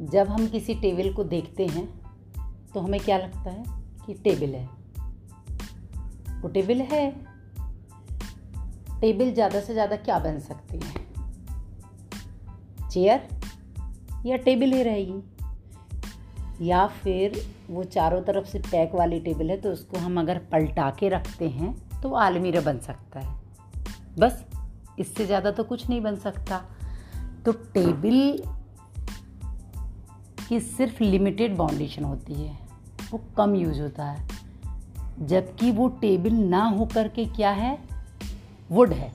जब हम किसी टेबल को देखते हैं तो हमें क्या लगता है कि टेबल है? वो टेबल है। टेबल ज़्यादा से ज़्यादा क्या बन सकती है? चेयर या टेबल ही रहेगी? या फिर वो चारों तरफ़ से पैक वाली टेबल है तो उसको हम अगर पलटा के रखते हैं तो आलमीरा बन सकता है। बस, इससे ज़्यादा तो कुछ नहीं बन सकता। तो टेबल की सिर्फ़ लिमिटेड बाउंडेशन होती है। वो कम यूज़ होता है। जबकि वो टेबल ना हो कर के क्या है? वुड है।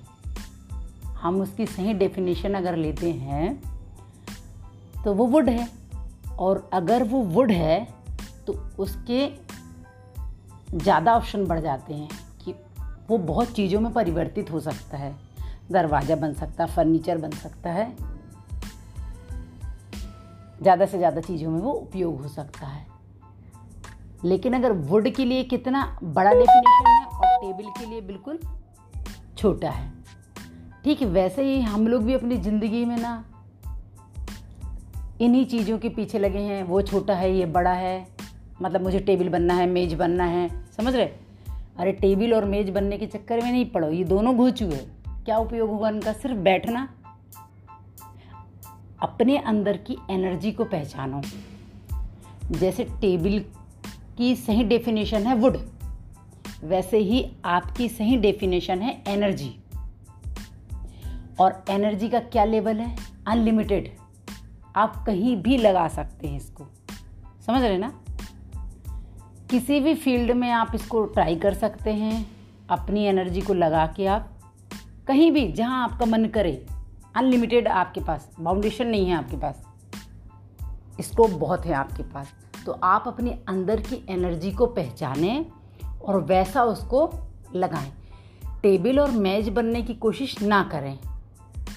हम उसकी सही डेफिनेशन अगर लेते हैं तो वो वुड है। और अगर वो वुड है तो उसके ज़्यादा ऑप्शन बढ़ जाते हैं कि वो बहुत चीज़ों में परिवर्तित हो सकता है। दरवाज़ा बन सकता है फर्नीचर बन सकता है। ज़्यादा से ज़्यादा चीज़ों में वो उपयोग हो सकता है। लेकिन अगर वुड के लिए कितना बड़ा डेफिनेशन है और टेबल के लिए बिल्कुल छोटा है, ठीक है, वैसे ही हम लोग भी अपनी ज़िंदगी में ना इन्हीं चीज़ों के पीछे लगे हैं, वो छोटा है, ये बड़ा है मतलब मुझे टेबल बनना है, मेज बनना है, समझ रहे? अरे टेबल और मेज बनने के चक्कर में नहीं पड़ो, ये दोनों घोचू है। क्या उपयोग होगा इनका? सिर्फ़ बैठना? अपने अंदर की एनर्जी को पहचानो। जैसे टेबल की सही डेफिनेशन है वुड, वैसे ही आपकी सही डेफिनेशन है एनर्जी। और एनर्जी का क्या लेवल है? अनलिमिटेड। आप कहीं भी लगा सकते हैं इसको। समझ रहे ना? किसी भी फ़ील्ड में आप इसको ट्राई कर सकते हैं, अपनी एनर्जी को लगा के आप। कहीं भी जहाँ आपका मन करे अनलिमिटेड आपके पास बाउंडेशन नहीं है आपके पास स्कोप बहुत है आपके पास। तो आप अपने अंदर की एनर्जी को पहचानें और वैसा उसको लगाएँ। टेबल और मेज बनने की कोशिश ना करें।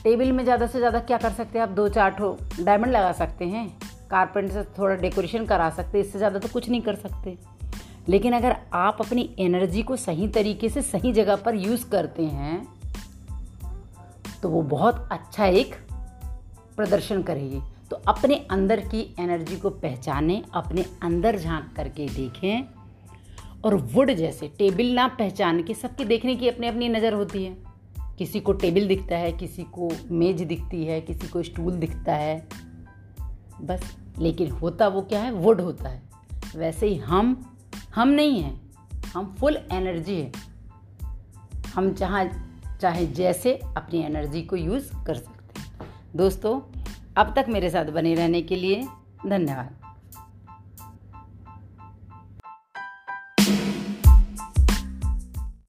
टेबल में ज़्यादा से ज़्यादा क्या कर सकते हैं आप? दो चार ठो डायमंड लगा सकते हैं। कारपेंटर से थोड़ा डेकोरेशन करा सकते इससे ज़्यादा तो कुछ नहीं कर सकते। लेकिन अगर आप अपनी एनर्जी को सही तरीके से सही जगह पर यूज़ करते हैं तो वो बहुत अच्छा एक प्रदर्शन करेगी। तो अपने अंदर की एनर्जी को पहचानें, अपने अंदर झाँक करके देखें। और वुड जैसे टेबल ना पहचान के सबके देखने की अपनी अपनी नज़र होती है। किसी को टेबल दिखता है, किसी को मेज दिखती है, किसी को स्टूल दिखता है। बस, लेकिन होता वो क्या है? वुड होता है। वैसे ही हम हम नहीं हैं। हम फुल एनर्जी है। हम जहाँ चाहे जैसे अपनी एनर्जी को यूज़ कर सकते हैं। दोस्तों, अब तक मेरे साथ बने रहने के लिए धन्यवाद।